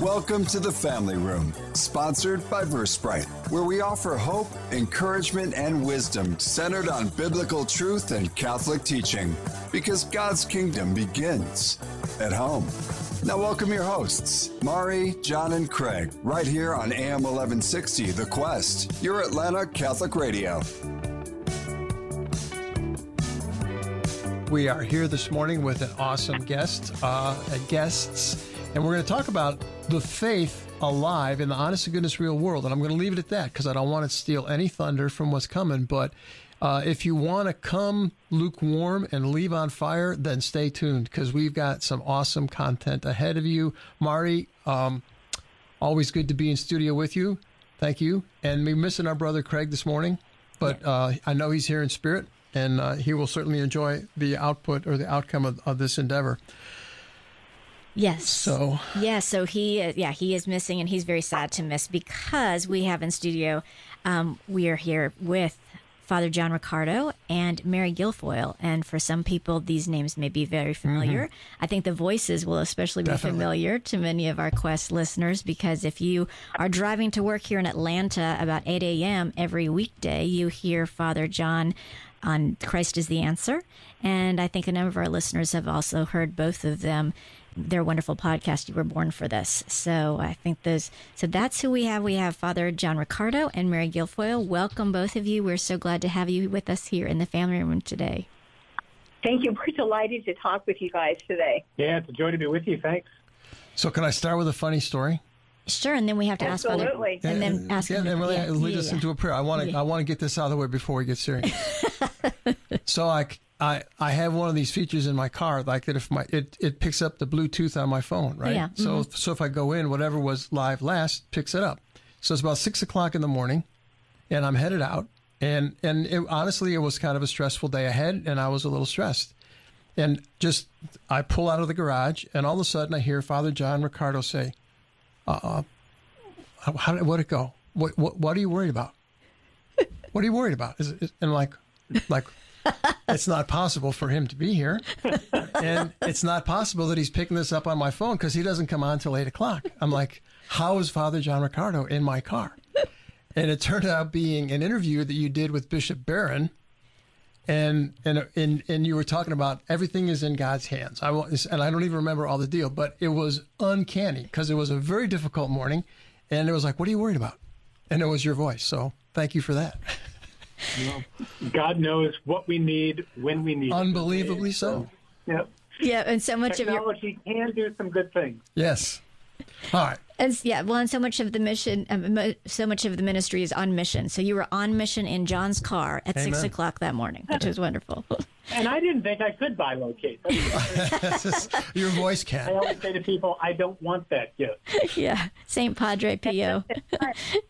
Welcome to the Family Room, sponsored by Versprite, where we offer hope, encouragement, and wisdom centered on biblical truth and Catholic teaching, because God's kingdom begins at home. Now, welcome your hosts, Mari, John, and Craig, right here on AM 1160 The Quest, your Atlanta Catholic Radio. We are here this morning with an awesome guest, uh, guests, and we're going to talk about the faith alive in the honest to goodness real world. And I'm going to leave it at that because I don't want to steal any thunder from what's coming. But uh, if you want to come lukewarm and leave on fire, then stay tuned because we've got some awesome content ahead of you. Mari, um, always good to be in studio with you. Thank you. And we're missing our brother Craig this morning, but uh, I know he's here in spirit and uh, he will certainly enjoy the output or the outcome of, of this endeavor. Yes. So yeah, so he uh, yeah he is missing, and he's very sad to miss because we have in studio, um, we are here with Father John Riccardo and Mary Guilfoyle, and for some people these names may be very familiar. Mm-hmm. I think the voices will especially be Definitely. familiar to many of our Quest listeners because if you are driving to work here in Atlanta about 8 a.m. every weekday, you hear Father John on Christ is the Answer. And I think a number of our listeners have also heard both of them. Their wonderful podcast, You Were Born for This. So I think those, so that's who we have. We have Father John Riccardo and Mary Guilfoyle. Welcome, both of you. We're so glad to have you with us here in the family room today. Thank you. We're delighted to talk with you guys today. Yeah, it's a joy to be with you. Thanks. So, can I start with a funny story? Sure, and then we have to Absolutely. ask Father, and then ask yeah, him. and really yeah, lead yeah, us yeah. into a prayer. I want to Yeah. I want to get this out of the way before we get serious. so I, I I have one of these features in my car like that if my it, it picks up the Bluetooth on my phone, right? Yeah, So so if I go in, whatever was live last picks it up. So it's about six o'clock in the morning, and I'm headed out, and and it, honestly, it was kind of a stressful day ahead, and I was a little stressed. And just I pull out of the garage, and all of a sudden I hear Father John Riccardo say, "Uh, how, how did what it go? What what what are you worried about? What are you worried about?" Is, is, and like, like, it's not possible for him to be here, and it's not possible that he's picking this up on my phone because he doesn't come on till eight o'clock. I'm like, how is Father John Riccardo in my car? And it turned out being an interview that you did with Bishop Barron and and and and you were talking about everything is in God's hands. I wa- and I don't even remember all the deal, but it was uncanny because it was a very difficult morning, and it was like, "What are you worried about?" And it was your voice. So thank you for that. God knows what we need when we need it. Unbelievably so. Yeah. Yeah, and so much of your Technology can do some good things. Yes. All right. And yeah, well, and so much of the mission, um, so much of the ministry is on mission. So you were on mission in John's car at six o'clock that morning, which was wonderful. And I didn't think I could bilocate. That's- your voice can. I always say to people, I don't want that gift. yeah, Saint Padre Pio.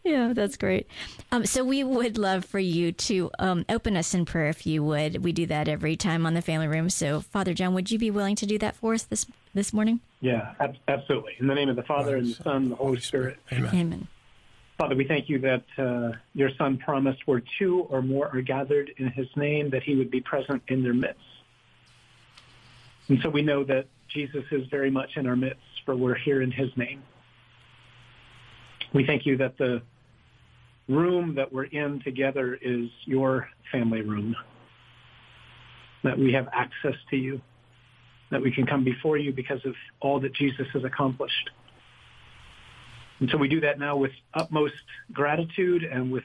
yeah, that's great. Um, so we would love for you to um, open us in prayer, if you would. We do that every time on the Family Room. So, Father John, would you be willing to do that for us this this morning? Yeah, ab- absolutely. In the name of the Father, and the Son, and the Holy Spirit. Amen. Amen. Father, we thank you that uh, your Son promised where two or more are gathered in his name, that he would be present in their midst. And so we know that Jesus is very much in our midst, for we're here in his name. We thank you that the room that we're in together is your family room, that we have access to you, that we can come before you because of all that Jesus has accomplished. And so we do that now with utmost gratitude and with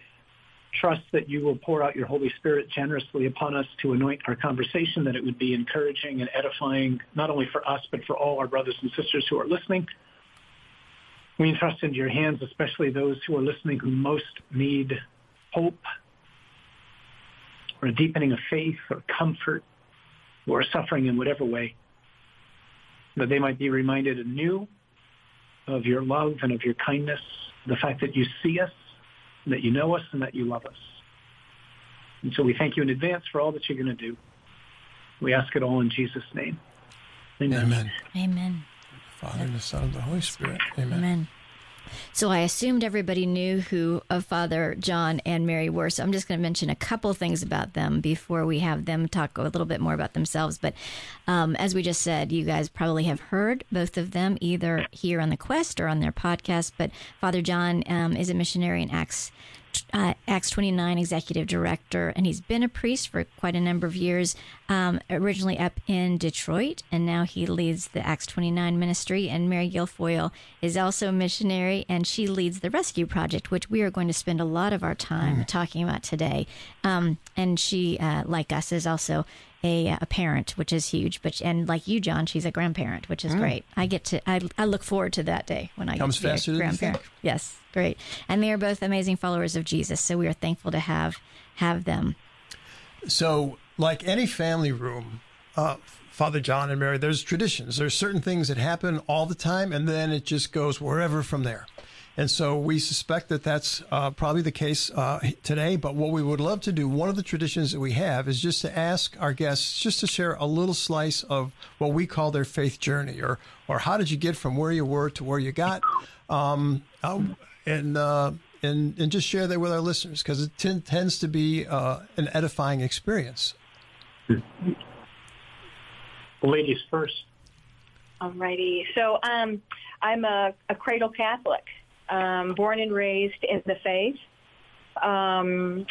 trust that you will pour out your Holy Spirit generously upon us to anoint our conversation, that it would be encouraging and edifying, not only for us, but for all our brothers and sisters who are listening. We entrust into your hands, especially those who are listening who most need hope or a deepening of faith or comfort or suffering in whatever way, that they might be reminded anew of your love and of your kindness, the fact that you see us, that you know us, and that you love us. And so we thank you in advance for all that you're going to do. We ask it all in Jesus' name. Amen. Amen. Amen. Father, and the Son, and the Holy Spirit. Amen. Amen. So I assumed everybody knew who uh, Father John and Mary were. So I'm just going to mention a couple things about them before we have them talk a little bit more about themselves. But um, as we just said, you guys probably have heard both of them either here on the Quest or on their podcast. But Father John um, is a missionary in Acts uh, Acts 29 executive director, and he's been a priest for quite a number of years, um, originally up in Detroit, and now he leads the Acts 29 ministry. And Mary Guilfoyle is also a missionary, and she leads the Rescue Project, which we are going to spend a lot of our time mm. talking about today. Um, and she, uh, like us, is also a, a parent, which is huge. But and like you, John, she's a grandparent, which is mm. great. I get to I, I look forward to that day when I comes get to faster be a grandparent. Yes, great. And they are both amazing followers of Jesus, so we are thankful to have have them. So, like any family room, uh, Father John and Mary, there's traditions. There's certain things that happen all the time, and then it just goes wherever from there. And so we suspect that that's uh, probably the case uh, today. But what we would love to do, one of the traditions that we have, is just to ask our guests just to share a little slice of what we call their faith journey, or or how did you get from where you were to where you got, um, uh, and and and just share that with our listeners because it t- tends to be uh, an edifying experience. Ladies first. Alrighty. So um, I'm a, a cradle Catholic um, born and raised in the faith. Um,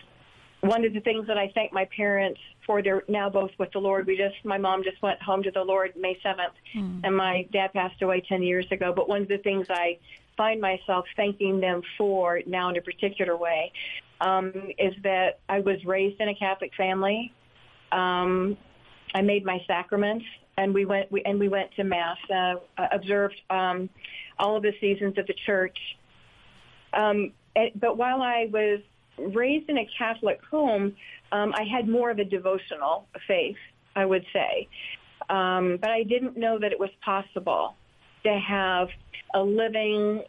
one of the things that I thank my parents for, they're now both with the Lord. We just, my mom just went home to the Lord May 7th, mm. and my dad passed away 10 years ago. But one of the things I find myself thanking them for now in a particular way um, is that I was raised in a Catholic family. Um, I made my sacraments, and we went we, and we went to mass, uh, observed um, all of the seasons of the church um, but while I was raised in a Catholic home, um, I had more of a devotional faith, I would say. Um, but I didn't know that it was possible to have a living,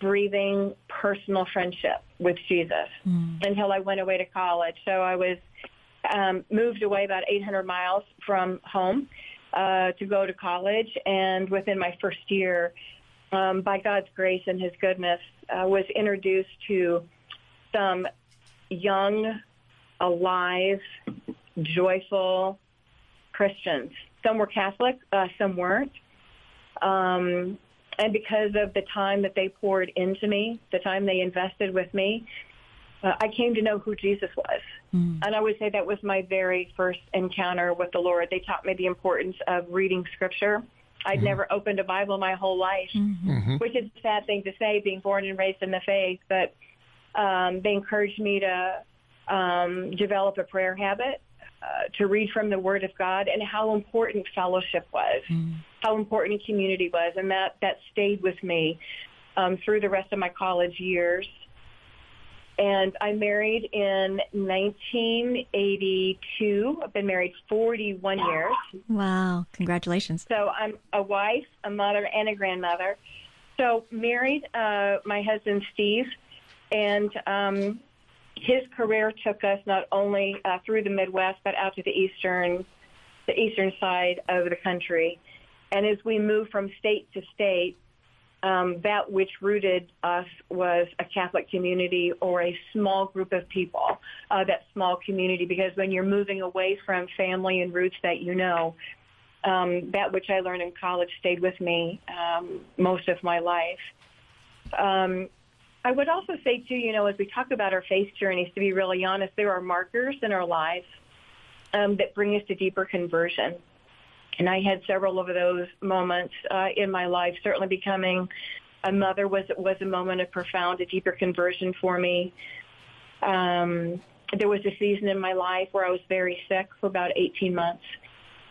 breathing, personal friendship with Jesus mm. until I went away to college. So I was um, moved away about 800 miles from home uh, to go to college, and within my first year, um, by God's grace and His goodness, uh, was introduced to some young, alive, joyful Christians. Some were Catholic, uh, some weren't. Um, and because of the time that they poured into me, the time they invested with me, uh, I came to know who Jesus was. Mm. And I would say that was my very first encounter with the Lord. They taught me the importance of reading scripture I'd mm-hmm. never opened a Bible my whole life, mm-hmm. mm-hmm. which is a sad thing to say, being born and raised in the faith. But um, they encouraged me to um, develop a prayer habit, uh, to read from the Word of God, and how important fellowship was, mm. How important community was, and that that stayed with me um, through the rest of my college years and I married in 1982. I've been married 41 years. Wow, congratulations. So I'm a wife, a mother, and a grandmother. So married uh, my husband Steve, and um, his career took us not only uh, through the Midwest but out to the eastern, the eastern side of the country. And as we moved from state to state, um, that which rooted us was a Catholic community or a small group of people, uh, that small community, because when you're moving away from family and roots that you know, um, that which I learned in college stayed with me um, most of my life. Um, I would also say, too, you know, as we talk about our faith journeys, to be really honest, there are markers in our lives um, that bring us to deeper conversion. And I had several of those moments uh, in my life. Certainly, becoming a mother was was a moment of profound, a deeper conversion for me. Um, there was a season in my life where I was very sick for about 18 months.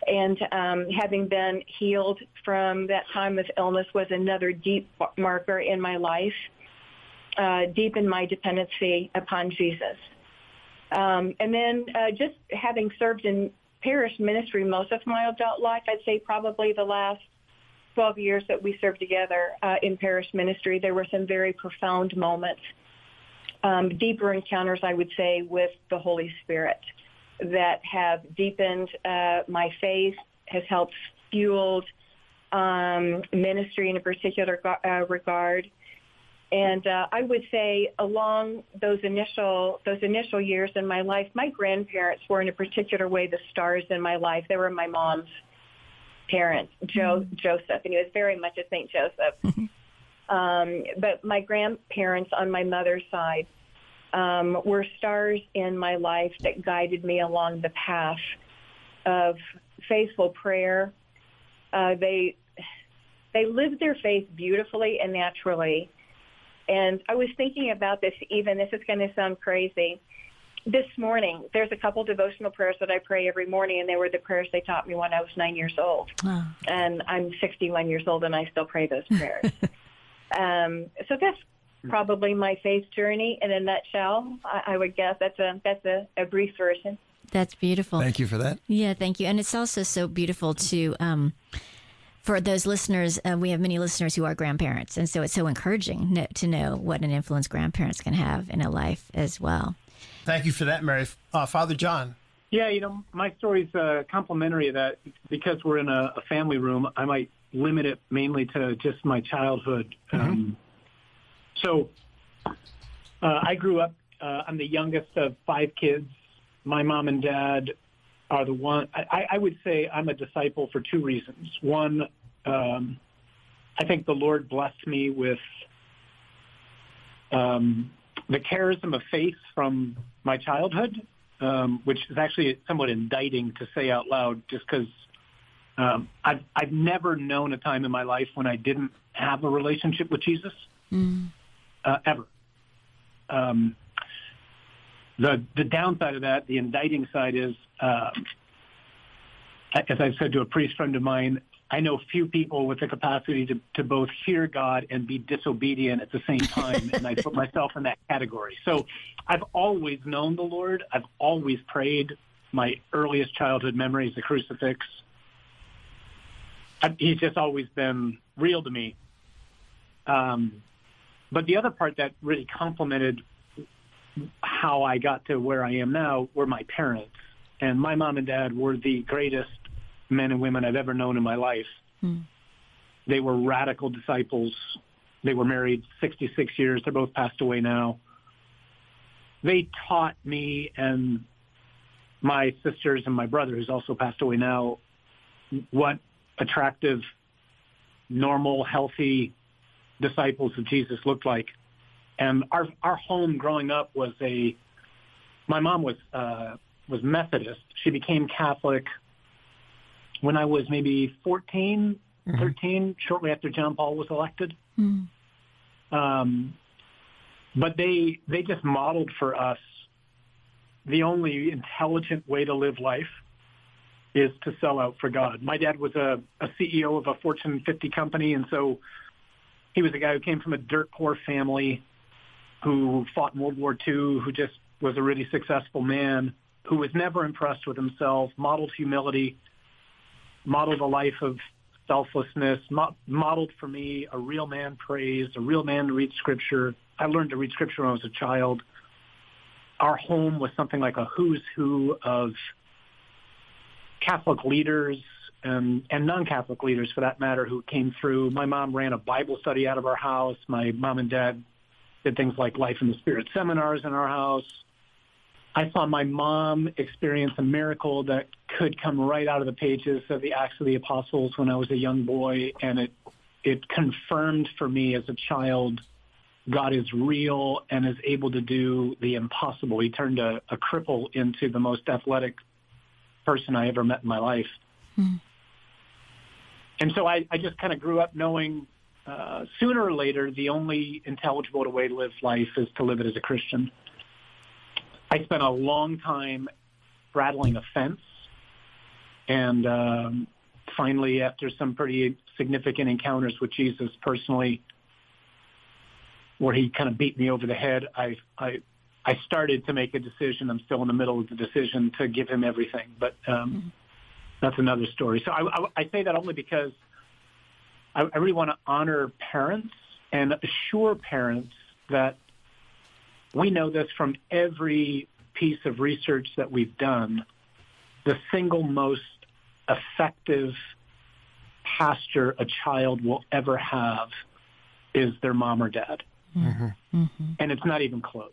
And um, having been healed from that time of illness was another deep marker in my life, uh, deep in my dependency upon Jesus. Um, and then uh, just having served in parish ministry most of my adult life. I'd say probably the last 12 years that we served together uh, in parish ministry, there were some very profound moments, um, deeper encounters, I would say, with the Holy Spirit that have deepened uh, my faith, has helped fueled um, ministry in a particular uh, regard. And uh, I would say along those initial those initial years in my life, my grandparents were in a particular way the stars in my life. They were my mom's parents, Joe mm-hmm. Joseph, and he was very much a Saint Joseph. Mm-hmm. um, but my grandparents on my mother's side um, were stars in my life that guided me along the path of faithful prayer. Uh, they they lived their faith beautifully and naturally. And I was thinking about this even, this is going to sound crazy. This morning, there's a couple devotional prayers that I pray every morning, and they were the prayers they taught me when I was nine years old. Oh. And I'm 61 years old, and I still pray those prayers. um, so that's probably my faith journey in a nutshell. I, I would guess that's a that's a, a brief version. That's beautiful. Thank you for that. Yeah, thank you. And it's also so beautiful to um, for those listeners, uh, we have many listeners who are grandparents, and so it's so encouraging no, to know what an influence grandparents can have in a life as well. Thank you for that, Mary. Uh, Father John. Yeah, you know, my story's uh, complementary of that because we're in a, a, family room. I might limit it mainly to just my childhood. Mm-hmm. Um, so uh, I grew up. Uh, I'm the youngest of five kids. My mom and dad are the one. I, I would say I'm a disciple for two reasons. One, um, I think the Lord blessed me with um, the charism of faith from my childhood, um, which is actually somewhat indicting to say out loud, just because um, I've I've never known a time in my life when I didn't have a relationship with Jesus, mm. uh, ever. Um, the the downside of that, the indicting side is, um, as I've said to a priest friend of mine, I know few people with the capacity to, to both hear God and be disobedient at the same time, and I put myself in that category. So I've always known the Lord. I've always prayed. My earliest childhood memory is the crucifix. I, he's just always been real to me. Um, but the other part that really complemented how I got to where I am now were my parents. And my mom and dad were the greatest men and women I've ever known in my life. Mm. They were radical disciples. They were married 66 years. They're both passed away now. They taught me and my sisters and my brother, who's also passed away now, what attractive, normal, healthy disciples of Jesus looked like. And our our home growing up was a. My mom was uh, was Methodist. She became Catholic when I was maybe 14, mm-hmm. 13, shortly after John Paul was elected. Mm-hmm. Um, but they they just modeled for us the only intelligent way to live life is to sell out for God. My dad was a, a CEO of a Fortune 50 company, and so he was a guy who came from a dirt poor family who fought in World War II, who just was a really successful man, who was never impressed with himself, modeled humility, modeled a life of selflessness, mo- modeled for me a real man prays, a real man to read scripture. I learned to read scripture when I was a child. Our home was something like a who's who of Catholic leaders and, and non-Catholic leaders, for that matter, who came through. My mom ran a Bible study out of our house. My mom and dad did things like Life in the Spirit seminars in our house. I saw my mom experience a miracle that could come right out of the pages of the Acts of the Apostles when I was a young boy, and it it confirmed for me as a child God is real and is able to do the impossible. He turned a, a cripple into the most athletic person I ever met in my life. Hmm. And so I, I just kind of grew up knowing uh, sooner or later, the only intelligible way to live life is to live it as a Christian. I spent a long time straddling a fence, and um, finally, after some pretty significant encounters with Jesus personally, where he kind of beat me over the head, I, I, I started to make a decision. I'm still in the middle of the decision to give him everything, but um, mm-hmm. that's another story. So I, I, I say that only because I, I really want to honor parents and assure parents that we know this from every piece of research that we've done. The single most effective pastor a child will ever have is their mom or dad. Mm-hmm. And it's not even close.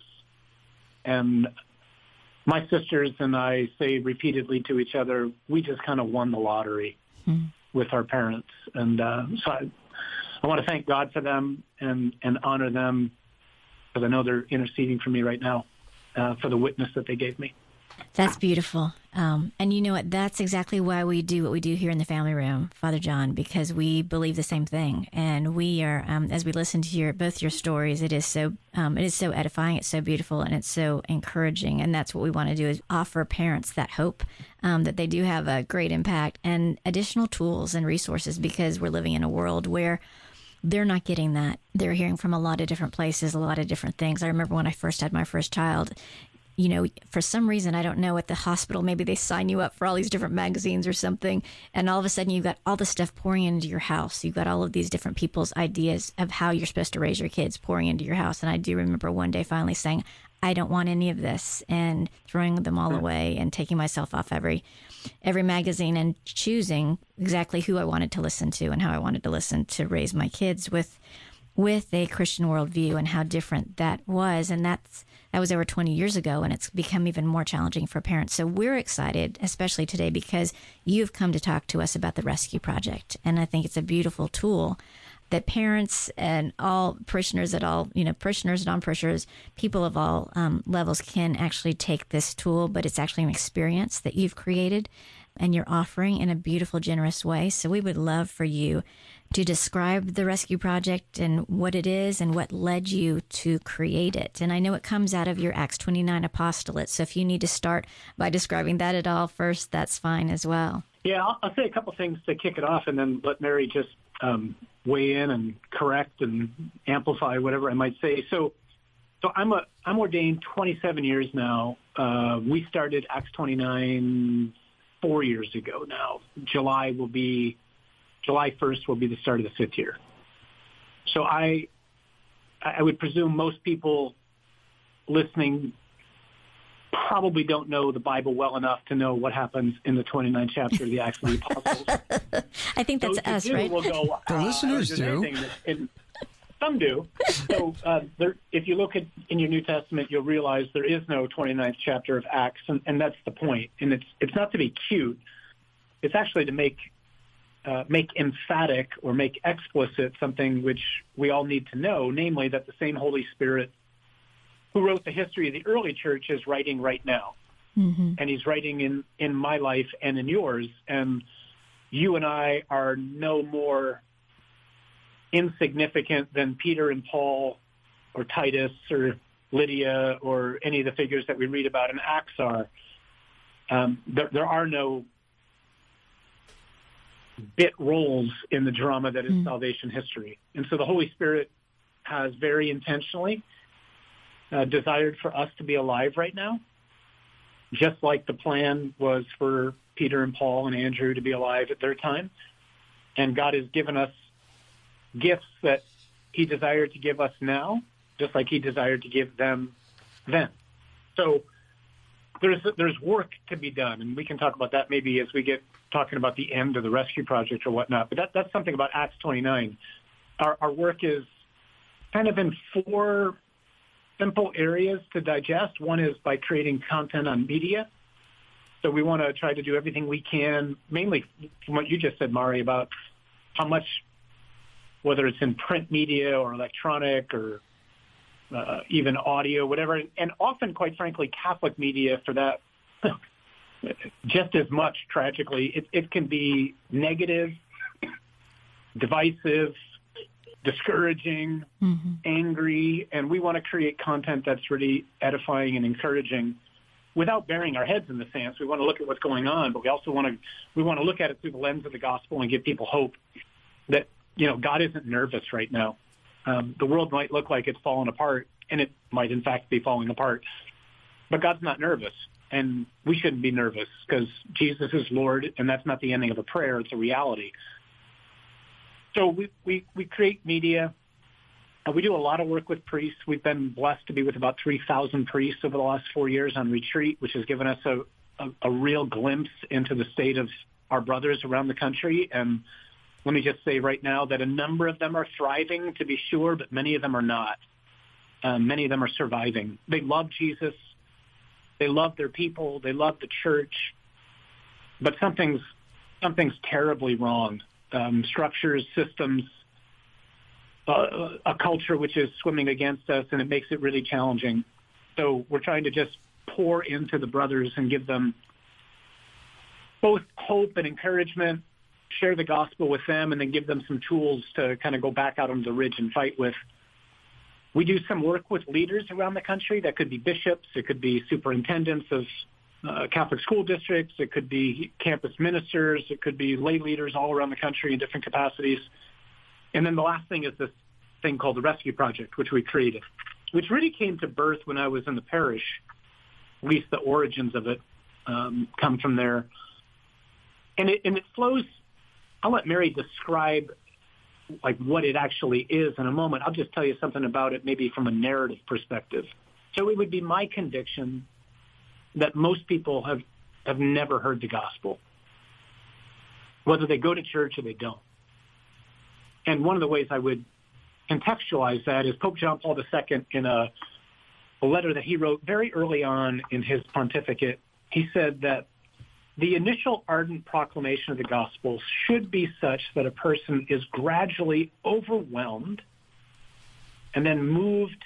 And my sisters and I say repeatedly to each other, we just kind of won the lottery mm-hmm. With our parents. And uh, so I, I want to thank God for them and, and honor them because I know they're interceding for me right now uh, for the witness that they gave me. That's beautiful. Um, and you know what? That's exactly why we do what we do here in the family room, Father John, because we believe the same thing. And we are, um, as we listen to your both your stories, it is so um, it is so edifying, it's so beautiful, and it's so encouraging. And that's what we want to do is offer parents that hope um, that they do have a great impact and additional tools and resources because we're living in a world where they're not getting that. They're hearing from a lot of different places, a lot of different things. I remember when I first had my first child, you know, for some reason, I don't know, at the hospital, maybe they sign you up for all these different magazines or something. And all of a sudden, you've got all the stuff pouring into your house. You've got all of these different people's ideas of how you're supposed to raise your kids pouring into your house. And I do remember one day finally saying, I don't want any of this and throwing them all hmm. away and taking myself off every every magazine and choosing exactly who I wanted to listen to and how I wanted to listen to raise my kids with with a Christian worldview and how different that was. And that's that was over 20 years ago, and it's become even more challenging for parents. So we're excited, especially today, because you've come to talk to us about the Rescue Project. And I think it's a beautiful tool that parents and all parishioners at all, you know, parishioners, non parishioners, people of all um, levels can actually take this tool, but it's actually an experience that you've created and you're offering in a beautiful, generous way. So we would love for you to describe the rescue project and what it is and what led you to create it. And I know it comes out of your Acts 29 apostolate. So if you need to start by describing that at all first, that's fine as well. Yeah, I'll, I'll say a couple things to kick it off and then let Mary just um, weigh in and correct and amplify whatever I might say. So, so I'm a I'm ordained 27 years now. Uh, we started Acts 29 four years ago now. July will be July 1st will be the start of the fifth year. So I, I would presume most people listening probably don't know the Bible well enough to know what happens in the 29th chapter of the Acts of the Apostles. I think that's us, right? Will go, the uh, listeners do. And some do. So uh, there, if you look at in your New Testament, you'll realize there is no 29th chapter of Acts, and, and that's the point. And it's it's not to be cute. It's actually to make uh, make emphatic or make explicit something which we all need to know, namely that the same Holy Spirit who wrote the history of the early church is writing right now. Mm-hmm. And he's writing in, in my life and in yours. And you and I are no more insignificant than Peter and Paul or Titus or Lydia or any of the figures that we read about in Acts are. Um, there, there are no bit roles in the drama that is mm. salvation history. And so the Holy Spirit has very intentionally uh, desired for us to be alive right now, just like the plan was for Peter and Paul and Andrew to be alive at their time. And God has given us gifts that he desired to give us now, just like he desired to give them then. So there's there's work to be done, and we can talk about that maybe as we get talking about the end of the rescue project or whatnot. But that, that's something about Acts 29. Our, our work is kind of in four simple areas to digest. One is by creating content on media. So we want to try to do everything we can, mainly from what you just said, Mari, about how much, whether it's in print media or electronic or uh, even audio, whatever, and often, quite frankly, Catholic media for that, just as much tragically, it, it can be negative, divisive, discouraging, mm-hmm. angry, and we want to create content that's really edifying and encouraging without burying our heads in the sand. So we want to look at what's going on, but we also want to we want to look at it through the lens of the gospel and give people hope that you know God isn't nervous right now. Um, the world might look like it's falling apart, and it might in fact be falling apart, but God's not nervous, and we shouldn't be nervous because Jesus is Lord, and that's not the ending of a prayer; it's a reality. So we, we, we create media. Uh, we do a lot of work with priests. We've been blessed to be with about 3,000 priests over the last four years on retreat, which has given us a, a, a real glimpse into the state of our brothers around the country. And let me just say right now that a number of them are thriving, to be sure, but many of them are not. Um, many of them are surviving. They love Jesus. They love their people. They love the church. But something's something's terribly wrong. Um, structures, systems, uh, a culture which is swimming against us, and it makes it really challenging. So we're trying to just pour into the brothers and give them both hope and encouragement, share the gospel with them, and then give them some tools to kind of go back out on the ridge and fight with. We do some work with leaders around the country. That could be bishops. It could be superintendents of uh, Catholic school districts. It could be campus ministers. It could be lay leaders all around the country in different capacities. And then the last thing is this thing called the Rescue Project, which we created, which really came to birth when I was in the parish. At least the origins of it um, come from there. And it, and it flows, I'll let Mary describe like what it actually is in a moment. I'll just tell you something about it maybe from a narrative perspective. So it would be my conviction that most people have, have never heard the gospel, whether they go to church or they don't. And one of the ways I would contextualize that is Pope John Paul II in a, a letter that he wrote very early on in his pontificate. He said that the initial ardent proclamation of the gospel should be such that a person is gradually overwhelmed and then moved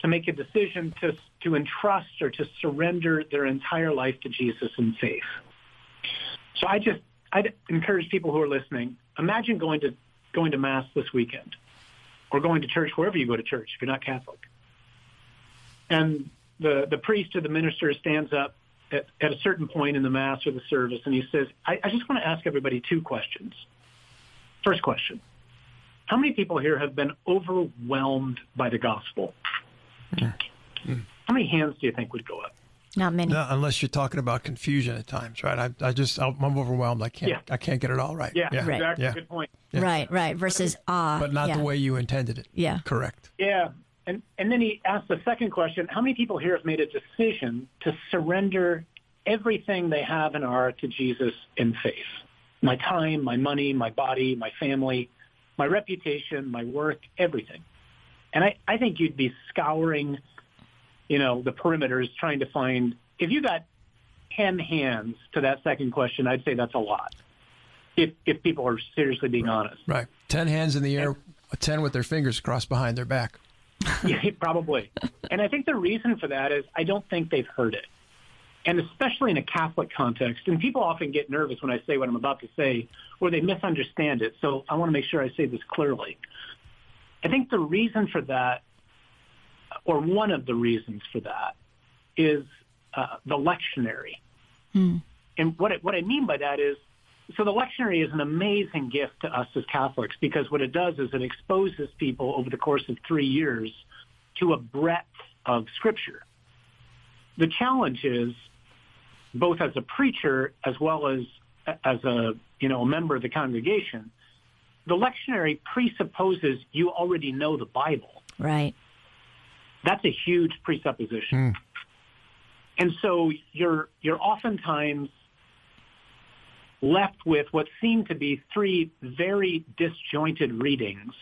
to make a decision to, to entrust or to surrender their entire life to Jesus in faith. So I just, I'd encourage people who are listening, imagine going to, going to Mass this weekend or going to church wherever you go to church if you're not Catholic. And the, the priest or the minister stands up at, at a certain point in the Mass or the service and he says, I, I just want to ask everybody two questions. First question. How many people here have been overwhelmed by the gospel? Mm. How many hands do you think would go up? Not many. No, unless you're talking about confusion at times, right? I, I just, I'm overwhelmed. I can't, Yeah. I can't get it all right. Yeah, yeah, exactly. yeah. Good point. Right, right. Versus ah. but not yeah. the way you intended it. Yeah. correct. Yeah. And, and then he asked the second question, how many people here have made a decision to surrender everything they have and are to Jesus in faith? My time, my money, my body, my family, my reputation, my work, everything. And I, I think you'd be scouring, you know, the perimeters trying to find, if you got 10 hands to that second question, I'd say that's a lot. If, if people are seriously being honest. Right. Ten hands in the air, ten with their fingers crossed behind their back. Yeah, probably. And I think the reason for that is I don't think they've heard it. And especially in a Catholic context, and people often get nervous when I say what I'm about to say, or they misunderstand it. So I want to make sure I say this clearly. I think the reason for that, or one of the reasons for that, is uh, the lectionary. And what, it, what I mean by that is, so the lectionary is an amazing gift to us as Catholics because what it does is it exposes people over the course of three years to a breadth of Scripture. The challenge is, both as a preacher as well as as a you know a member of the congregation, the lectionary presupposes you already know the Bible. Right. That's a huge presupposition. Hmm. And so you're you're oftentimes left with what seem to be three very disjointed readings.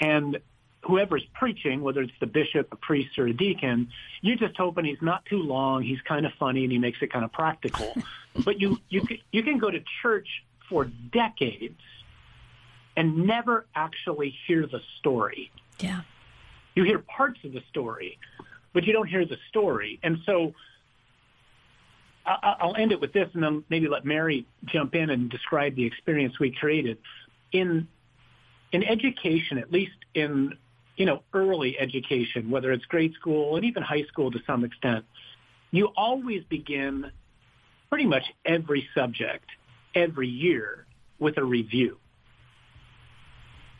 And whoever's preaching, whether it's the bishop, a priest, or a deacon, you're just hoping he's not too long, he's kind of funny, and he makes it kind of practical. but you you can, you can go to church for decades and never actually hear the story. Yeah. You hear parts of the story, but you don't hear the story. And so I'll end it with this and then maybe let Mary jump in and describe the experience we created. In, in education, at least in, you know, early education, whether it's grade school and even high school to some extent, you always begin pretty much every subject every year with a review.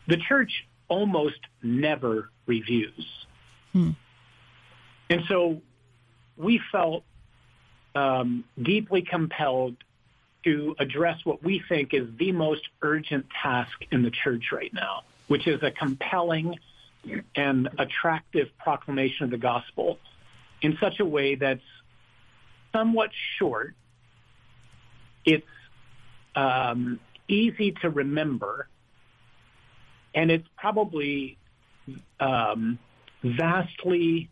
The church almost never reviews. Hmm. And so we felt deeply compelled to address what we think is the most urgent task in the church right now, which is a compelling and attractive proclamation of the gospel in such a way that's somewhat short. It's um, easy to remember, and it's probably um, vastly,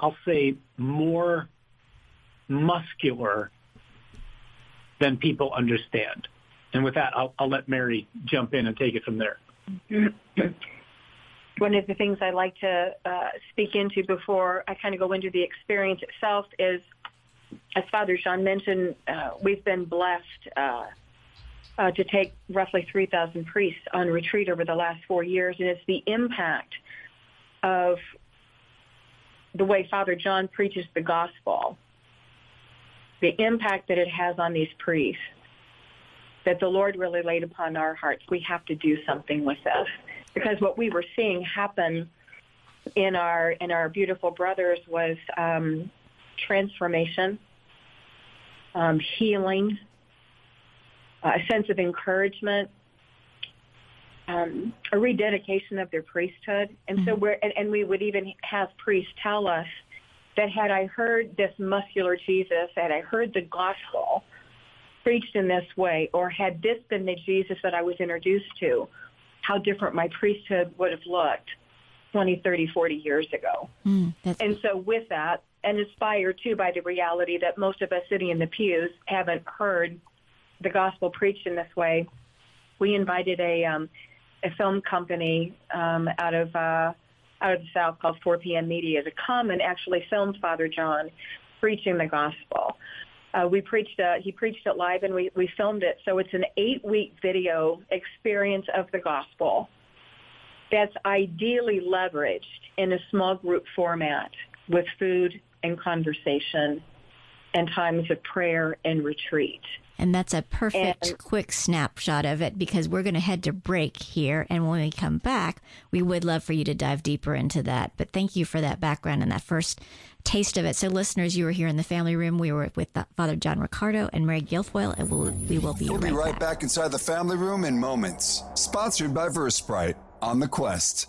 I'll say, more muscular than people understand. And with that, I'll, I'll let Mary jump in and take it from there. One of the things I like to uh, speak into before I kind of go into the experience itself is, as Father John mentioned, uh, we've been blessed uh, uh to take roughly 3,000 priests on retreat over the last four years, and it's the impact of the way Father John preaches the gospel, the impact that it has on these priests, that the Lord really laid upon our hearts. We have to do something with this because what we were seeing happen in our in our beautiful brothers was um, transformation, um, healing, uh, a sense of encouragement, um, a rededication of their priesthood. And mm-hmm. so we're, and, and we would even have priests tell us that had I heard this muscular Jesus, had I heard the gospel preached in this way, or had this been the Jesus that I was introduced to, how different my priesthood would have looked 20, 30, 40 years ago. Mm, and so with that, and inspired too by the reality that most of us sitting in the pews haven't heard the gospel preached in this way, we invited a um, a film company um, out of uh, out of the South called 4 p.m. Media to come and actually filmed Father John preaching the gospel. Uh, we preached uh, he preached it live and we, we filmed it. So it's an eight week video experience of the gospel that's ideally leveraged in a small group format with food and conversation and times of prayer and retreat. And that's a perfect and, quick snapshot of it because we're going to head to break here. And when we come back, we would love for you to dive deeper into that. But thank you for that background and that first taste of it. So, listeners, you were here in the family room. We were with Father John Riccardo and Mary Guilfoyle, and we'll, we will be we'll right be right back. back inside the family room in moments. Sponsored by Versprite on the Quest.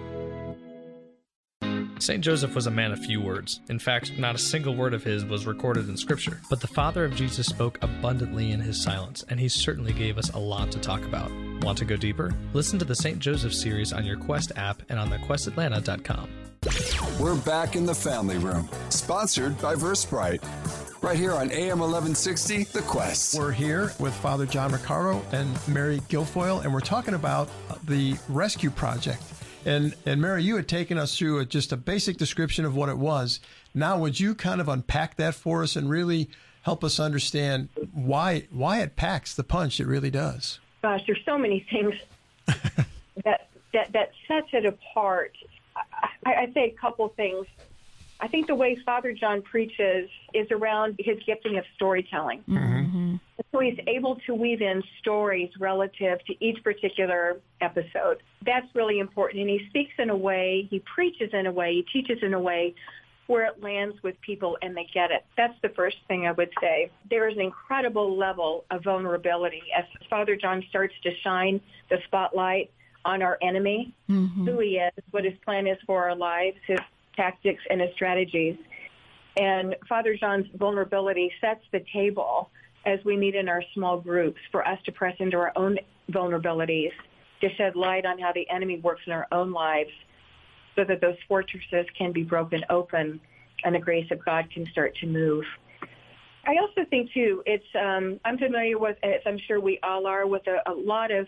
St. Joseph was a man of few words. In fact, not a single word of his was recorded in Scripture. But the father of Jesus spoke abundantly in his silence, and he certainly gave us a lot to talk about. Want to go deeper? Listen to the St. Joseph series on your Quest app and on thequestatlanta.com. We're back in the family room, sponsored by Versprite. Right here on AM 1160, The Quest. We're here with Father John Riccardo and Mary Guilfoyle, and we're talking about the rescue project. And and Mary, you had taken us through a, just a basic description of what it was. Now, would you kind of unpack that for us and really help us understand why why it packs the punch it really does? Gosh, there's so many things that that that sets it apart. I, I'd say a couple things. I think the way Father John preaches is around his gifting of storytelling. Mm-hmm. So he's able to weave in stories relative to each particular episode. That's really important. And he speaks in a way, he preaches in a way, he teaches in a way where it lands with people and they get it. That's the first thing I would say. There is an incredible level of vulnerability as Father John starts to shine the spotlight on our enemy, Mm-hmm. who he is, what his plan is for our lives, his tactics and his strategies. And Father John's vulnerability sets the table as we meet in our small groups for us to press into our own vulnerabilities, to shed light on how the enemy works in our own lives so that those fortresses can be broken open and the grace of God can start to move. I also think too, it's um, I'm familiar with, as I'm sure we all are, with a, a lot of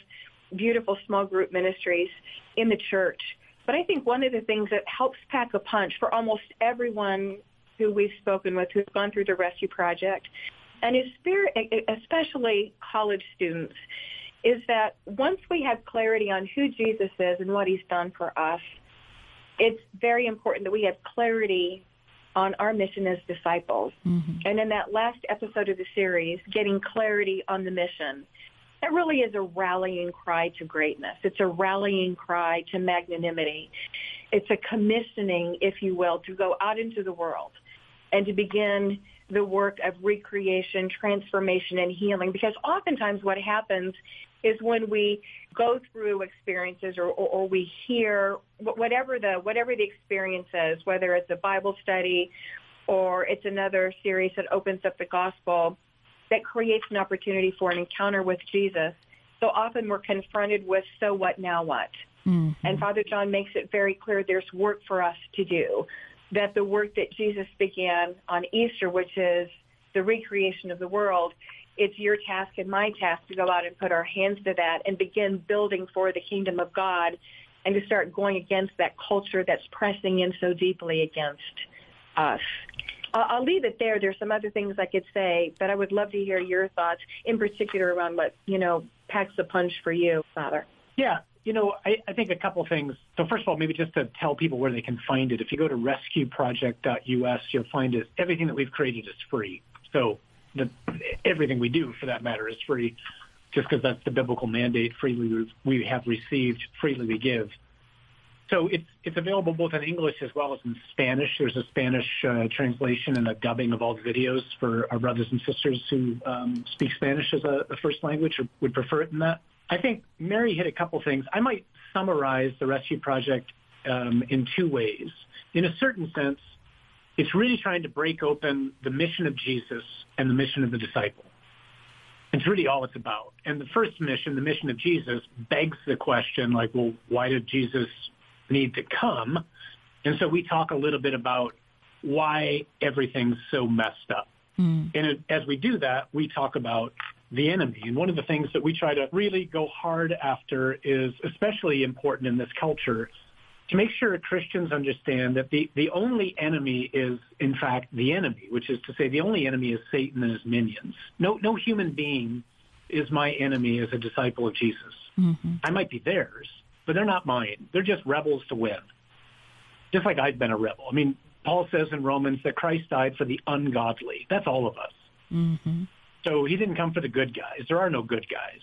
beautiful small group ministries in the church. But I think one of the things that helps pack a punch for almost everyone who we've spoken with who's gone through the rescue project, and especially college students, is that once we have clarity on who Jesus is and what he's done for us, it's very important that we have clarity on our mission as disciples. Mm-hmm. And in that last episode of the series, getting clarity on the mission, that really is a rallying cry to greatness. It's a rallying cry to magnanimity. It's a commissioning, if you will, to go out into the world and to begin the work of recreation, transformation, and healing. Because oftentimes what happens is when we go through experiences or, or, or we hear whatever the whatever the experience is, whether it's a Bible study or it's another series that opens up the gospel that creates an opportunity for an encounter with Jesus. So often we're confronted with, so what, now what? Mm-hmm. And Father John makes it very clear there's work for us to do, that the work that Jesus began on Easter, which is the recreation of the world, it's your task and my task to go out and put our hands to that and begin building for the kingdom of God and to start going against that culture that's pressing in so deeply against us. I'll leave it there. There's some other things I could say, but I would love to hear your thoughts, in particular around what, you know, packs the punch for you, Father. Yeah, you know, I, I think a couple things. So first of all, maybe just to tell people where they can find it. If you go to rescueproject.us, you'll find it. Everything that we've created is free. So the, everything we do, for that matter, is free, just because that's the biblical mandate. Freely we have received, freely we give. So it's it's available both in English as well as in Spanish. There's a Spanish uh, translation and a dubbing of all the videos for our brothers and sisters who um, speak Spanish as a, a first language or would prefer it in that. I think Mary hit a couple things. I might summarize the Rescue Project um, in two ways. In a certain sense, it's really trying to break open the mission of Jesus and the mission of the disciple. It's really all it's about. And the first mission, the mission of Jesus, begs the question like, well, why did Jesus need to come? And so we talk a little bit about why everything's so messed up. Mm. And it, as we do that, we talk about the enemy. And one of the things that we try to really go hard after is especially important in this culture to make sure Christians understand that the, the only enemy is, in fact, the enemy, which is to say the only enemy is Satan and his minions. No, no human being is my enemy as a disciple of Jesus. Mm-hmm. I might be theirs, but they're not mine. They're just rebels to win. Just like I've been a rebel. I mean, Paul says in Romans that Christ died for the ungodly. That's all of us. Mm-hmm. So he didn't come for the good guys. There are no good guys.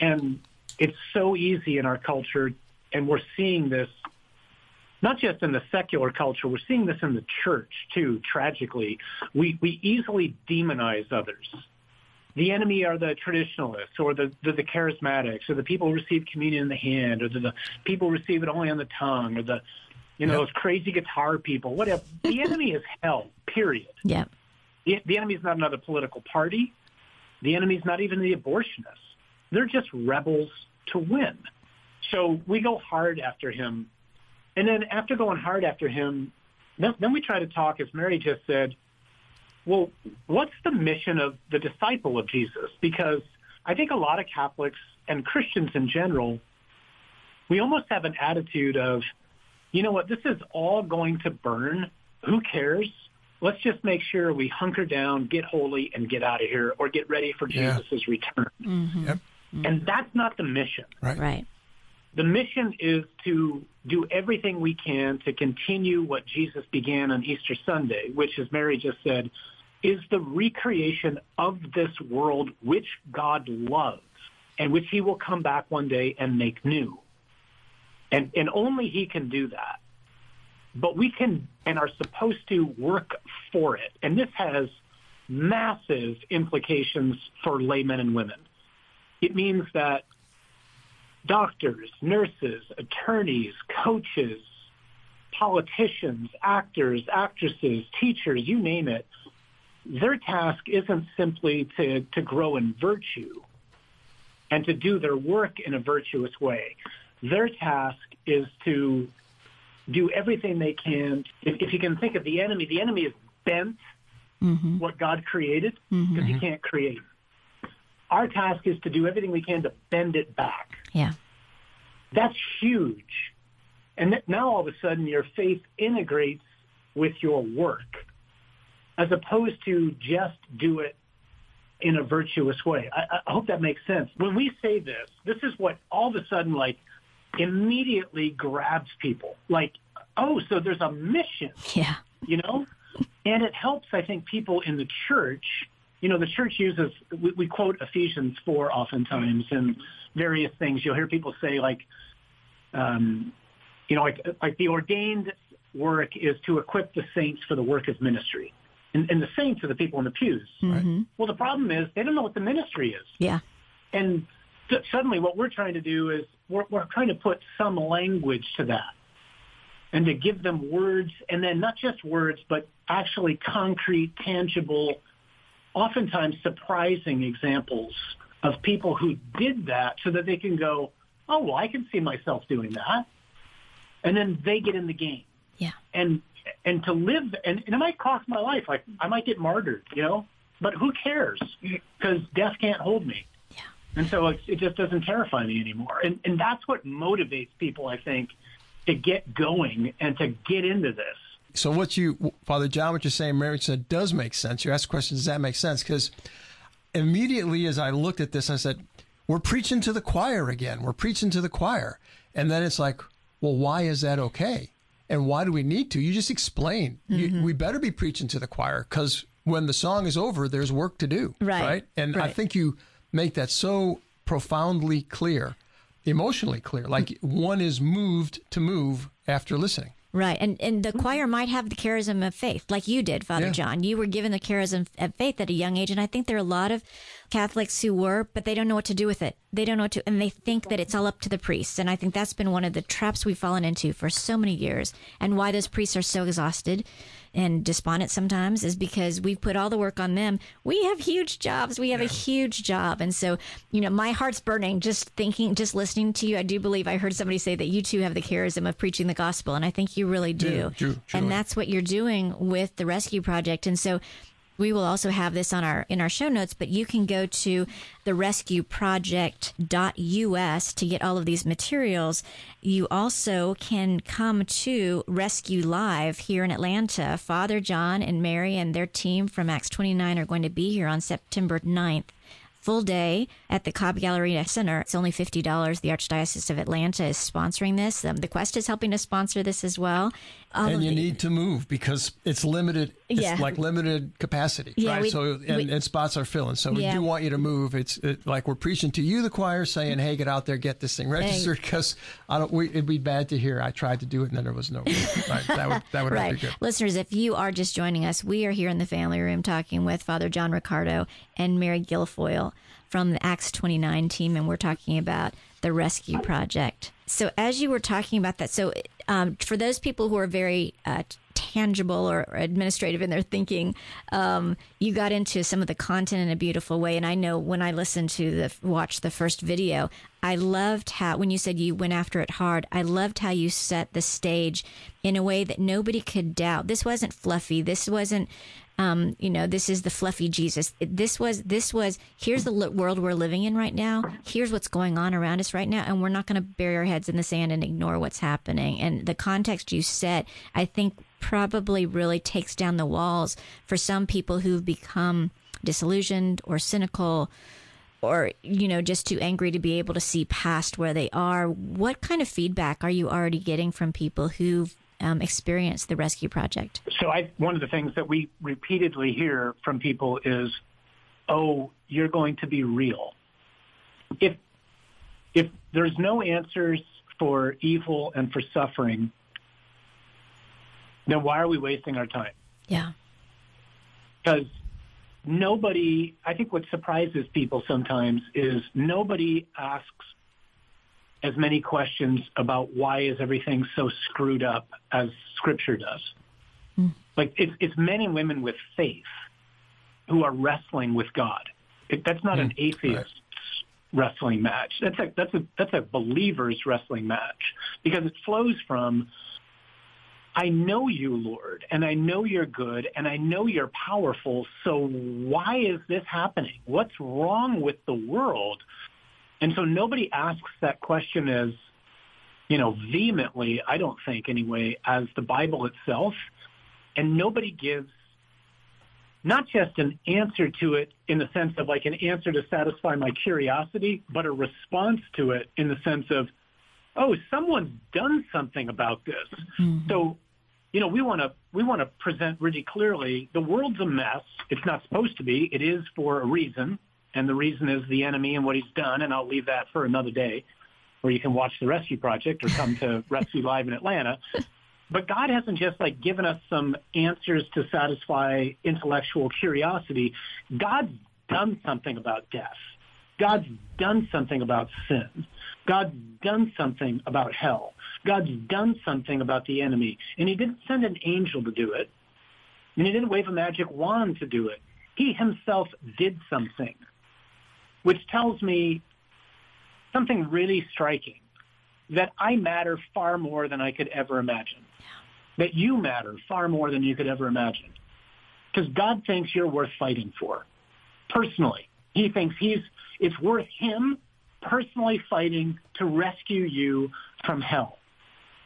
And it's so easy in our culture, and we're seeing this not just in the secular culture, we're seeing this in the church too, tragically. We, we easily demonize others. The enemy are the traditionalists or the, the, the charismatics or the people who receive communion in the hand or the, the people who receive it only on the tongue or the, You know, Yep. those crazy guitar people. Whatever. The enemy is hell. Period. Yep. The, the enemy is not another political party. The enemy is not even the abortionists. They're just rebels to win. So we go hard after him. And then after going hard after him, then, then we try to talk, as Mary just said, well, what's the mission of the disciple of Jesus? Because I think a lot of Catholics and Christians in general, we almost have an attitude of, you know what, this is all going to burn. Who cares? Let's just make sure we hunker down, get holy, and get out of here, or get ready for Yeah. Jesus' return. Mm-hmm. Yep. And that's not the mission. Right. Right. The mission is to do everything we can to continue what Jesus began on Easter Sunday, which, as Mary just said, is the recreation of this world which God loves and which he will come back one day and make new. And, and only he can do that. But we can and are supposed to work for it. And this has massive implications for laymen and women. It means that doctors, nurses, attorneys, coaches, politicians, actors, actresses, teachers, you name it, their task isn't simply to, to grow in virtue and to do their work in a virtuous way. Their task is to do everything they can. If, if you can think of the enemy, the enemy is bent Mm-hmm. what God created because he can't create. Our task is to do everything we can to bend it back. Yeah. That's huge. And now all of a sudden your faith integrates with your work as opposed to just do it in a virtuous way. I, I hope that makes sense. When we say this, this is what all of a sudden like immediately grabs people. Like, oh, so there's a mission Yeah. you know? And it helps, I think, people in the church. You know, the church uses, we, we quote Ephesians 4 oftentimes and various things. You'll hear people say, like, um, you know, like, like the ordained work is to equip the saints for the work of ministry. And, and the saints are the people in the pews. Mm-hmm. Well, the problem is they don't know what the ministry is. Yeah. And s- suddenly what we're trying to do is we're, we're trying to put some language to that and to give them words and then not just words, but actually concrete, tangible, oftentimes surprising examples of people who did that so that they can go, oh, well, I can see myself doing that. And then they get in the game. Yeah. And, and to live, and, and it might cost my life. Like I might get martyred, you know, but who cares? Because death can't hold me. Yeah. And so it, it just doesn't terrify me anymore. And, and that's what motivates people, I think, to get going and to get into this. So what you, Father John, what you're saying, Mary said, does make sense. You asked the question, does that make sense? Because immediately as I looked at this, I said, we're preaching to the choir again. We're preaching to the choir. And then it's like, well, why is that okay? And why do we need to? You just explain. You, mm-hmm. we better be preaching to the choir because when the song is over, there's work to do. Right. Right. And I think you make that so profoundly clear, emotionally clear. Like one is moved to move after listening. Right. And and the mm-hmm. choir might have the charism of faith, like you did, Father Yeah. John. You were given the charism of faith at a young age. And I think there are a lot of Catholics who were, but they don't know what to do with it. They don't know what to, and they think that it's all up to the priests. And I think that's been one of the traps we've fallen into for so many years and why those priests are so exhausted and despondent sometimes is because we've put all the work on them. We have huge jobs. We have a huge job. And so, you know, my heart's burning just thinking, just listening to you. I do believe I heard somebody say that you too have the charism of preaching the gospel. And I think you really do. Yeah, true, truly. and that's what you're doing with the rescue project. And so, we will also have this on our in our show notes, but you can go to the rescueproject.us to get all of these materials. You also can come to Rescue Live here in Atlanta. Father John and Mary and their team from Acts 29 are going to be here on September 9th. Full day at the Cobb Galleria Center. It's only $50. The Archdiocese of Atlanta is sponsoring this. Um, the Quest is helping to sponsor this as well. All and um, you the- need to move because it's limited. It's Yeah. like limited capacity, Yeah, right? we- so and, we- and spots are filling. So we do want you to move. It's it, like we're preaching to you, the choir, saying, "Hey, get out there, get this thing registered." Because I don't. We, it'd be bad to hear. I tried to do it and then there was no. right, that would that would right. be good. Listeners, if you are just joining us, we are here in the family room talking with Father John Riccardo and Mary Guilfoyle from the Acts 29 team, and we're talking about the Rescue Project. So, as you were talking about that, so um, for those people who are very uh, tangible or, or, administrative in their thinking, um, you got into some of the content in a beautiful way. And I know when I listened to the watch the first video, I loved how when you said you went after it hard. I loved how you set the stage in a way that nobody could doubt. This wasn't fluffy. This wasn't um, you know, this is the fluffy Jesus. This was, this was, here's the world we're living in right now. Here's what's going on around us right now. And we're not going to bury our heads in the sand and ignore what's happening. And the context you set, I think probably really takes down the walls for some people who've become disillusioned or cynical or you know just too angry to be able to see past where they are what kind of feedback are you already getting from people who've um, experience the rescue project? So, I, one of the things that we repeatedly hear from people is, "Oh, you're going to be real." If if there's no answers for evil and for suffering, then why are we wasting our time? Yeah. Because nobody, I think what surprises people sometimes is nobody asks as many questions about why is everything so screwed up as Scripture does. Mm. Like it's, it's men and women with faith who are wrestling with God. It, that's not mm. an hmm. atheist right. wrestling match. That's a that's a that's a believer's wrestling match because it flows from I know you, Lord, and I know you're good, and I know you're powerful. So why is this happening? What's wrong with the world and so nobody asks that question as, you know, vehemently, I don't think anyway, as the Bible itself. And nobody gives not just an answer to it in the sense of like an answer to satisfy my curiosity, but a response to it in the sense of, oh, someone's done something about this. Mm-hmm. So, you know, we want to we want to present really clearly the world's a mess. It's not supposed to be. It is for a reason and the reason is the enemy and what he's done, and I'll leave that for another day, where you can watch the Rescue Project or come to Rescue Live in Atlanta. But God hasn't just like given us some answers to satisfy intellectual curiosity. God's done something about death. God's done something about sin. God's done something about hell. God's done something about the enemy. And he didn't send an angel to do it. And he didn't wave a magic wand to do it. He himself did something which tells me something really striking that I matter far more than I could ever imagine. That you matter far more than you could ever imagine. Because God thinks you're worth fighting for. Personally. He thinks he's it's worth him personally fighting to rescue you from hell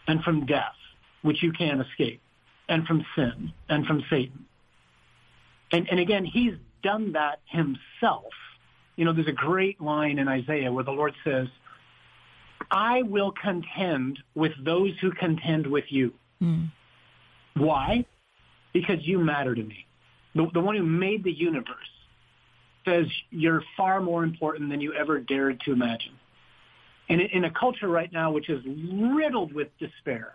and from death, which you can't escape, and from sin and from Satan. And, and again, he's done that himself you know, there's a great line in Isaiah where the Lord says, I will contend with those who contend with you. Mm. Why? Because you matter to me. The, the one who made the universe says you're far more important than you ever dared to imagine. And in a culture right now which is riddled with despair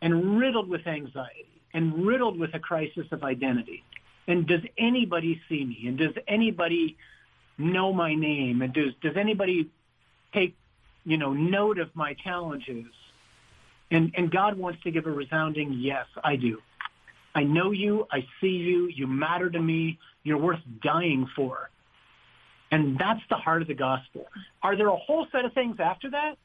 and riddled with anxiety and riddled with a crisis of identity, and does anybody see me? And does anybody know my name? And does, does anybody take, you know, note of my challenges? And, and God wants to give a resounding yes, I do. I know you. I see you. You matter to me. You're worth dying for. And that's the heart of the gospel. Are there a whole set of things after that?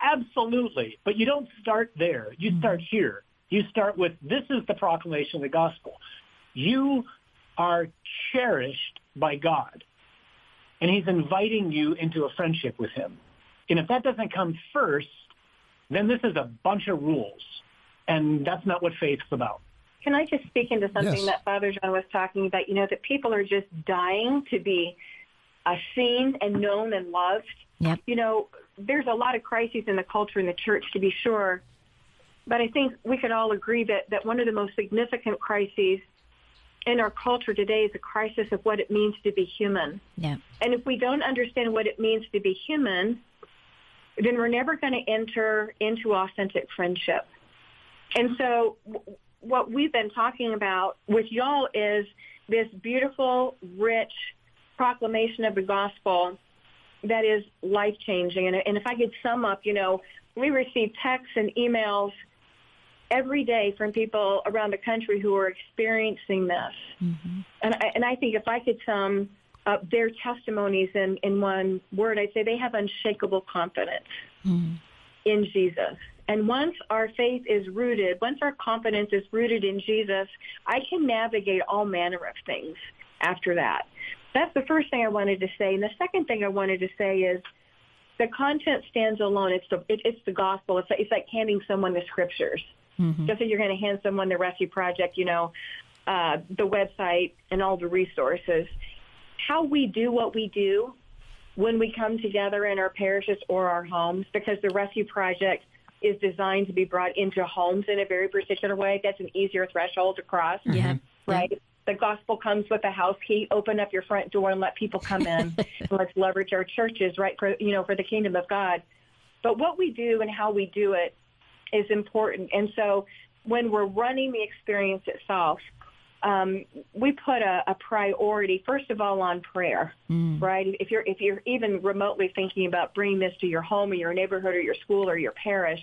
Absolutely. But you don't start there. You mm-hmm. start here. You start with this is the proclamation of the gospel. You are cherished by God and he's inviting you into a friendship with him. And if that doesn't come first, then this is a bunch of rules. And that's not what faith's about. Can I just speak into something yes. that Father John was talking about? You know, that people are just dying to be uh, seen and known and loved. Yep. You know, there's a lot of crises in the culture in the church, to be sure. But I think we could all agree that, that one of the most significant crises in our culture today is a crisis of what it means to be human. Yeah. And if we don't understand what it means to be human, then we're never going to enter into authentic friendship. And so w- what we've been talking about with y'all is this beautiful, rich proclamation of the gospel that is life changing. And, and if I could sum up, you know, we receive texts and emails every day from people around the country who are experiencing this. Mm-hmm. And, I, and I think if I could sum up their testimonies in, in one word, I'd say they have unshakable confidence Mm. in Jesus. And once our faith is rooted, once our confidence is rooted in Jesus, I can navigate all manner of things after that. That's the first thing I wanted to say. And the second thing I wanted to say is the content stands alone. It's the, it, it's the gospel. It's, it's like handing someone the scriptures. Mm-hmm. Just as you're going to hand someone the Rescue Project, you know, uh, the website and all the resources. How we do what we do when we come together in our parishes or our homes, because the Rescue Project is designed to be brought into homes in a very particular way. That's an easier threshold to cross. Yeah. Right? The gospel comes with a house key. Open up your front door and let people come in. and let's leverage our churches, right, for you know, for the kingdom of God. But what we do and how we do it is important. And so when we're running the experience itself, um, we put a, a priority first of all on prayer, Mm. right? If you're if you're even remotely thinking about bringing this to your home or your neighborhood or your school or your parish,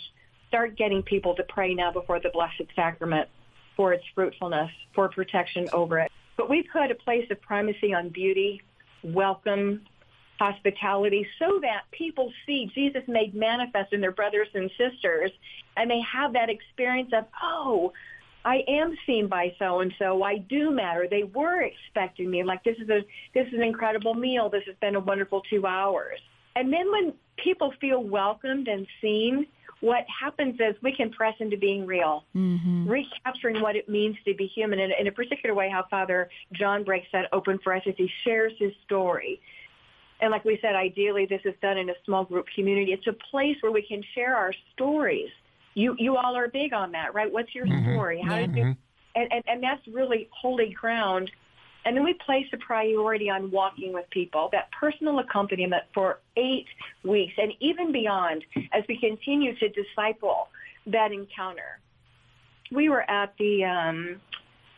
start getting people to pray now before the Blessed Sacrament for its fruitfulness, for protection over it. But we put a place of primacy on beauty, welcome, hospitality, so that people see Jesus made manifest in their brothers and sisters, and they have that experience of, oh, I am seen by so and so. I do matter. They were expecting me. Like this is a this is an incredible meal. This has been a wonderful two hours. And then when people feel welcomed and seen, what happens is we can press into being real, Mm-hmm. recapturing what it means to be human in, in a particular way. How Father John breaks that open for us as he shares his story. And like we said, ideally this is done in a small group community. It's a place where we can share our stories. You you all are big on that, right? What's your Mhm. story? How Yeah. did you and, and, and that's really holy ground. And then we place a priority on walking with people, that personal accompaniment for eight weeks and even beyond as we continue to disciple that encounter. We were at the um,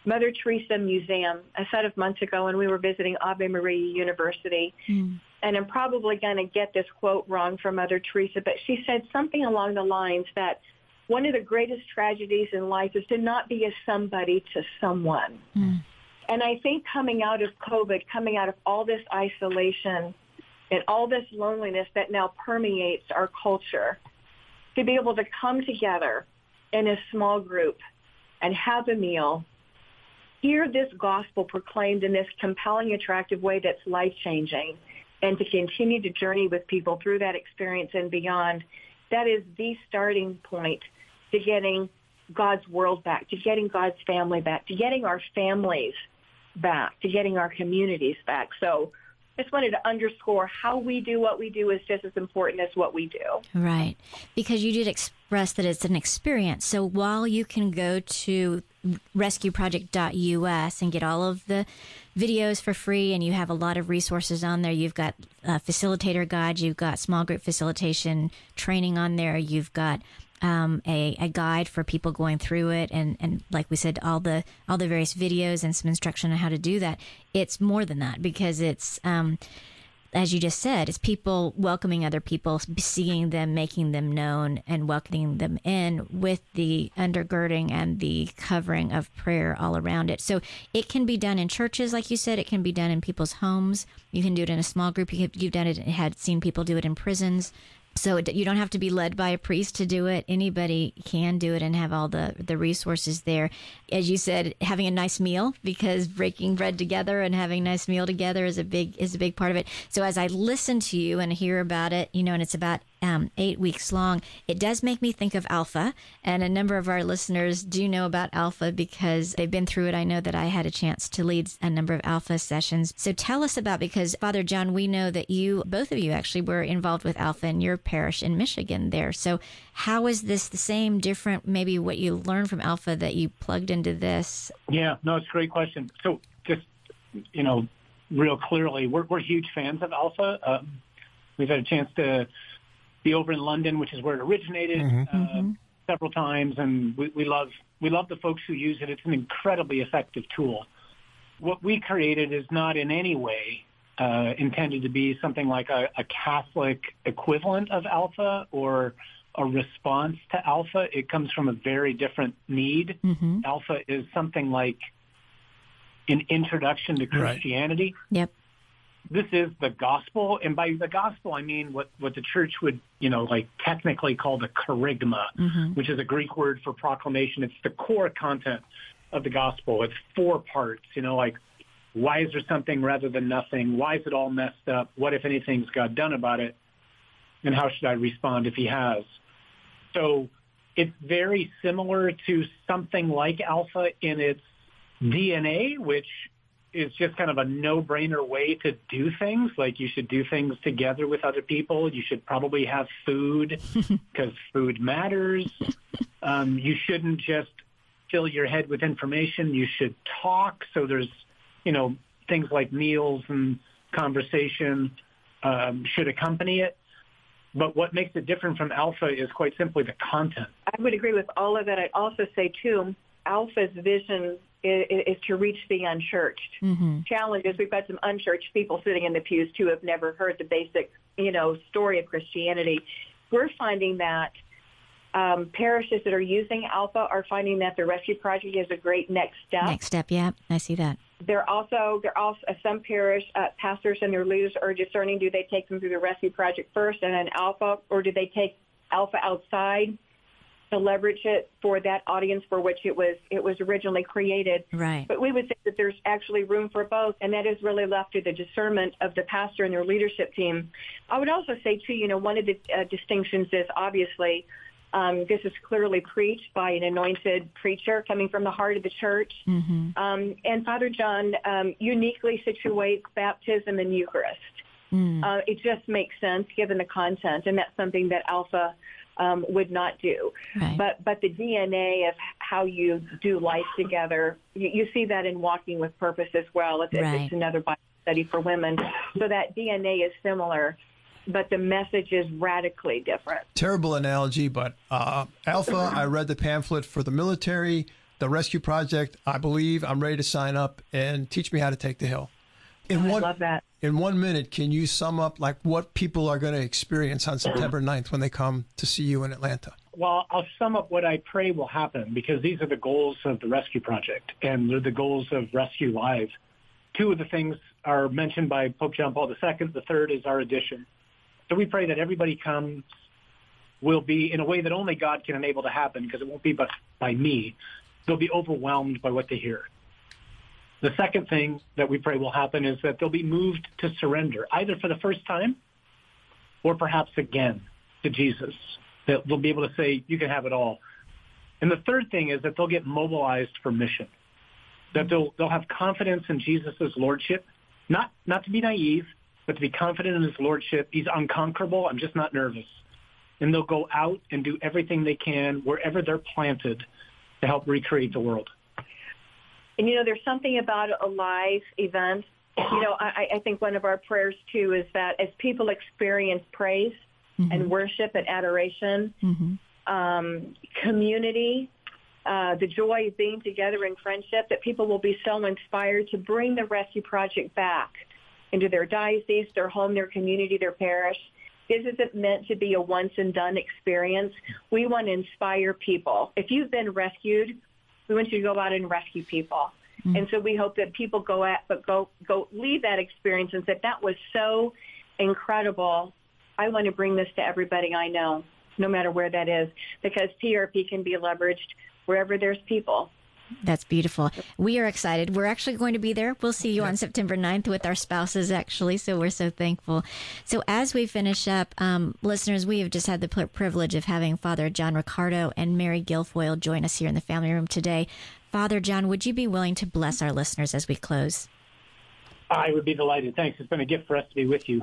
Mother Teresa Museum a set of months ago and we were visiting Ave Maria University. Mm. And I'm probably going to get this quote wrong from Mother Teresa, but she said something along the lines that one of the greatest tragedies in life is to not be a somebody to someone. Mm. And I think coming out of COVID, coming out of all this isolation and all this loneliness that now permeates our culture, to be able to come together in a small group and have a meal, hear this gospel proclaimed in this compelling, attractive way that's life-changing, and to continue to journey with people through that experience and beyond, that is the starting point to getting God's world back, to getting God's family back, to getting our families back, to getting our communities back. So just wanted to underscore how we do what we do is just as important as what we do. Right. Because you did express that it's an experience. So while you can go to rescueproject.us and get all of the videos for free, and you have a lot of resources on there, you've got a facilitator guide, you've got small group facilitation training on there, you've got um, a, a guide for people going through it and, and like we said all the all the various videos and some instruction on how to do that it's more than that because it's um, as you just said, it's people welcoming other people, seeing them, making them known, and welcoming them in with the undergirding and the covering of prayer all around it. So it can be done in churches, like you said. It can be done in people's homes. You can do it in a small group. You have, you've done it, had seen people do it in prisons. So you don't have to be led by a priest to do it. Anybody can do it and have all the, the resources there. As you said, having a nice meal because breaking bread together and having a nice meal together is a big is a big part of it. So as I listen to you and hear about it, you know, and it's about um, eight weeks long, it does make me think of Alpha. And a number of our listeners do know about Alpha because they've been through it. I know that I had a chance to lead a number of Alpha sessions. So tell us about because Father John, we know that you, both of you actually were involved with Alpha in your parish in Michigan there. So how is this the same, different, maybe what you learned from Alpha that you plugged into this? Yeah, no, it's a great question. So just, you know, real clearly, we're, we're huge fans of Alpha. Um, we've had a chance to be over in London, which is where it originated, uh, several times, and we, we love we love the folks who use it. It's an incredibly effective tool. What we created is not in any way uh, intended to be something like a, a Catholic equivalent of Alpha or a response to alpha. It comes from a very different need. Mm-hmm. Alpha is something like an introduction to Right. Christianity. Yep. This is the gospel, and by the gospel I mean what what the church would, you know, like technically call the kerygma, Mhm. which is a Greek word for proclamation. It's the core content of the gospel. It's four parts, you know, like why is there something rather than nothing? Why is it all messed up? What if anything's God done about it? And how should I respond if he has? So it's very similar to something like alpha in its DNA, which is just kind of a no-brainer way to do things. Like you should do things together with other people. You should probably have food because food matters. Um, you shouldn't just fill your head with information. You should talk. So there's, you know, things like meals and conversation um, should accompany it. But what makes it different from alpha is quite simply the content. I would agree with all of that. I'd also say, too, Alpha's vision is, is to reach the unchurched. Mm-hmm. Challenge is we've got some unchurched people sitting in the pews, too, who have never heard the basic, you know, story of Christianity. We're finding that um, parishes that are using Alpha are finding that the Rescue Project is a great next step. Next step. Yeah, I see that. They're also they're also some parish uh, pastors and their leaders are discerning: do they take them through the rescue project first and then Alpha, or do they take Alpha outside to leverage it for that audience for which it was it was originally created? Right. But we would say that there's actually room for both, and that is really left to the discernment of the pastor and their leadership team. I would also say too, you know, one of the uh, distinctions is obviously. Um, this is clearly preached by an anointed preacher coming from the heart of the church. Mm-hmm. Um, and Father John um, uniquely situates baptism and Eucharist. Mm. Uh, it just makes sense given the content, and that's something that Alpha um, would not do. Right. But but the DNA of how you do life together, you, you see that in Walking with Purpose as well. It's, Right. it's another Bible study for women. So that DNA is similar, but the message is radically different. Terrible analogy, but uh, Alpha, I read the pamphlet for the military, the rescue project. I believe I'm ready to sign up and teach me how to take the hill. In I one, love that. In one minute, can you sum up like what people are going to experience on September 9th when they come to see you in Atlanta? Well, I'll sum up what I pray will happen because these are the goals of the Rescue Project and they're the goals of Rescue Live. Two of the things are mentioned by Pope John Paul II. The third is our addition. So we pray that everybody comes will be in a way that only God can enable to happen because it won't be but by me. They'll be overwhelmed by what they hear. The second thing that we pray will happen is that they'll be moved to surrender, either for the first time or perhaps again to Jesus. That they'll be able to say, you can have it all. And the third thing is that they'll get mobilized for mission. That they'll, they'll have confidence in Jesus' lordship, not, not to be naive, but to be confident in his lordship. He's unconquerable. I'm just not nervous. And they'll go out and do everything they can wherever they're planted to help recreate the world. And you know, there's something about a live event. You know, I, I think one of our prayers too is that as people experience praise and worship and adoration, Mm-hmm. um, community, uh, the joy of being together in friendship, that people will be so inspired to bring the Rescue Project back into their diocese, their home, their community, their parish. This isn't meant to be a once and done experience. We want to inspire people. If you've been rescued, we want you to go out and rescue people. Mm-hmm. And so we hope that people go at, but go, go leave that experience and say, that was so incredible. I want to bring this to everybody I know, no matter where that is, because TRP can be leveraged wherever there's people. That's beautiful. We are excited. We're actually going to be there. We'll see you on September 9th with our spouses, actually. So we're so thankful. So as we finish up, um, listeners, we have just had the privilege of having Father John Riccardo and Mary Guilfoyle join us here in the family room today. Father John, would you be willing to bless our listeners as we close? I would be delighted. Thanks. It's been a gift for us to be with you.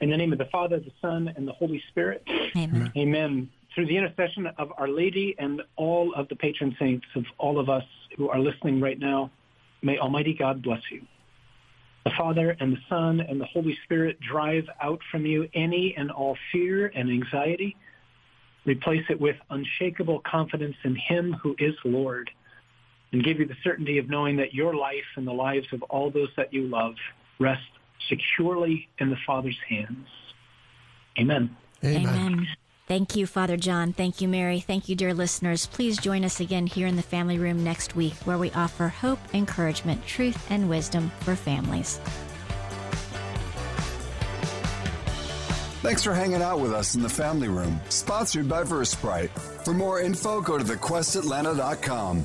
In the name of the Father, the Son, and the Holy Spirit. Amen. Amen. Through the intercession of Our Lady and all of the patron saints of all of us who are listening right now, may Almighty God bless you. The Father and the Son and the Holy Spirit drive out from you any and all fear and anxiety. Replace it with unshakable confidence in Him who is Lord and give you the certainty of knowing that your life and the lives of all those that you love rest securely in the Father's hands. Amen. Amen. Thank you, Father John. Thank you, Mary. Thank you, dear listeners. Please join us again here in the family room next week where we offer hope, encouragement, truth, and wisdom for families. Thanks for hanging out with us in the family room, sponsored by Versprite. For more info, go to thequestatlanta.com.